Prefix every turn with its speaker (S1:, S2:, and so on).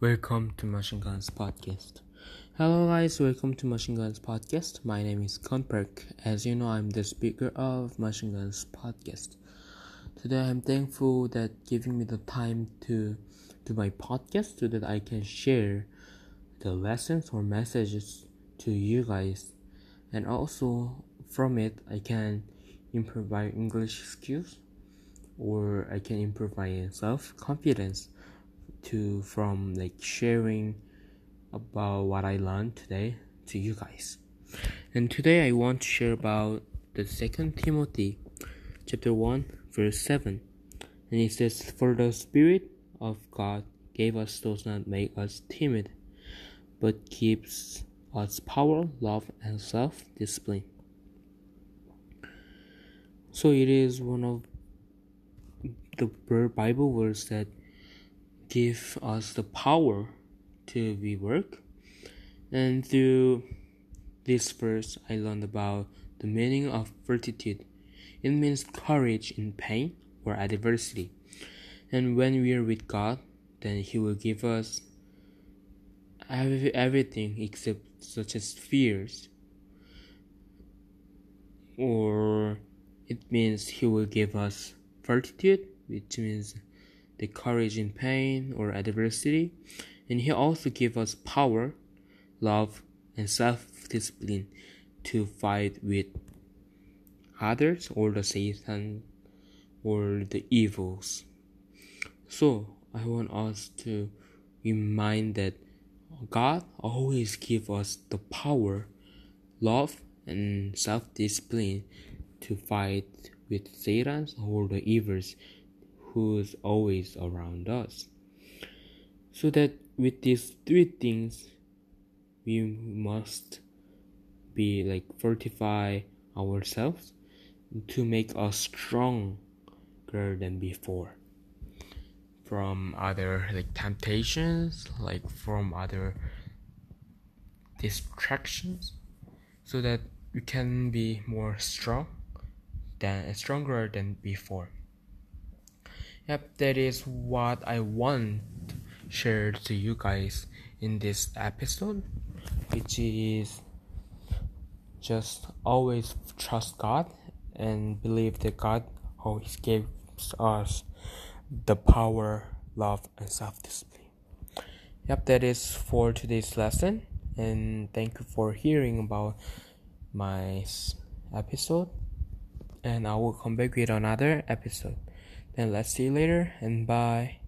S1: Welcome to Machine Guns Podcast. Hello guys, welcome to Machine Guns Podcast. My name is Conperk. As you know, I'm the speaker of Machine Guns Podcast. Today I'm thankful that giving me the time to do my podcast so that I can share the lessons or messages to you guys and also from it I can improve my English skills or I can improve my self confidence to from like sharing about what I learned today to you guys. And today I want to share about the second Timothy chapter 1 verse 7. And it says for the spirit of God gave us does not make us timid but gives us power, love and self discipline. So it is one of the Bible verse that give us the power to be work. And through this verse, I learned about the meaning of fortitude. It means courage in pain or adversity. And when we are with God, then He will give us everything except such as fears. Or it means He will give us fortitude which means the courage in pain or adversity. And He also gives us power, love, and self discipline to fight with others or the Satan or the evils. So I want us to remind that God always gives us the power, love, and self discipline to fight with Satan or the evils who's always around us. So that with these three things, we must be like fortify ourselves to make us stronger than before from other like temptations like from other distractions so that we can be more strong than stronger than before Yep, that is what I want share to you guys in this episode, which is just always trust God and believe that God always gives us the power, love, and self discipline. Yep, that is for today's lesson, and thank you for hearing about my episode. And I will come back with another episode. And let's see you later and bye.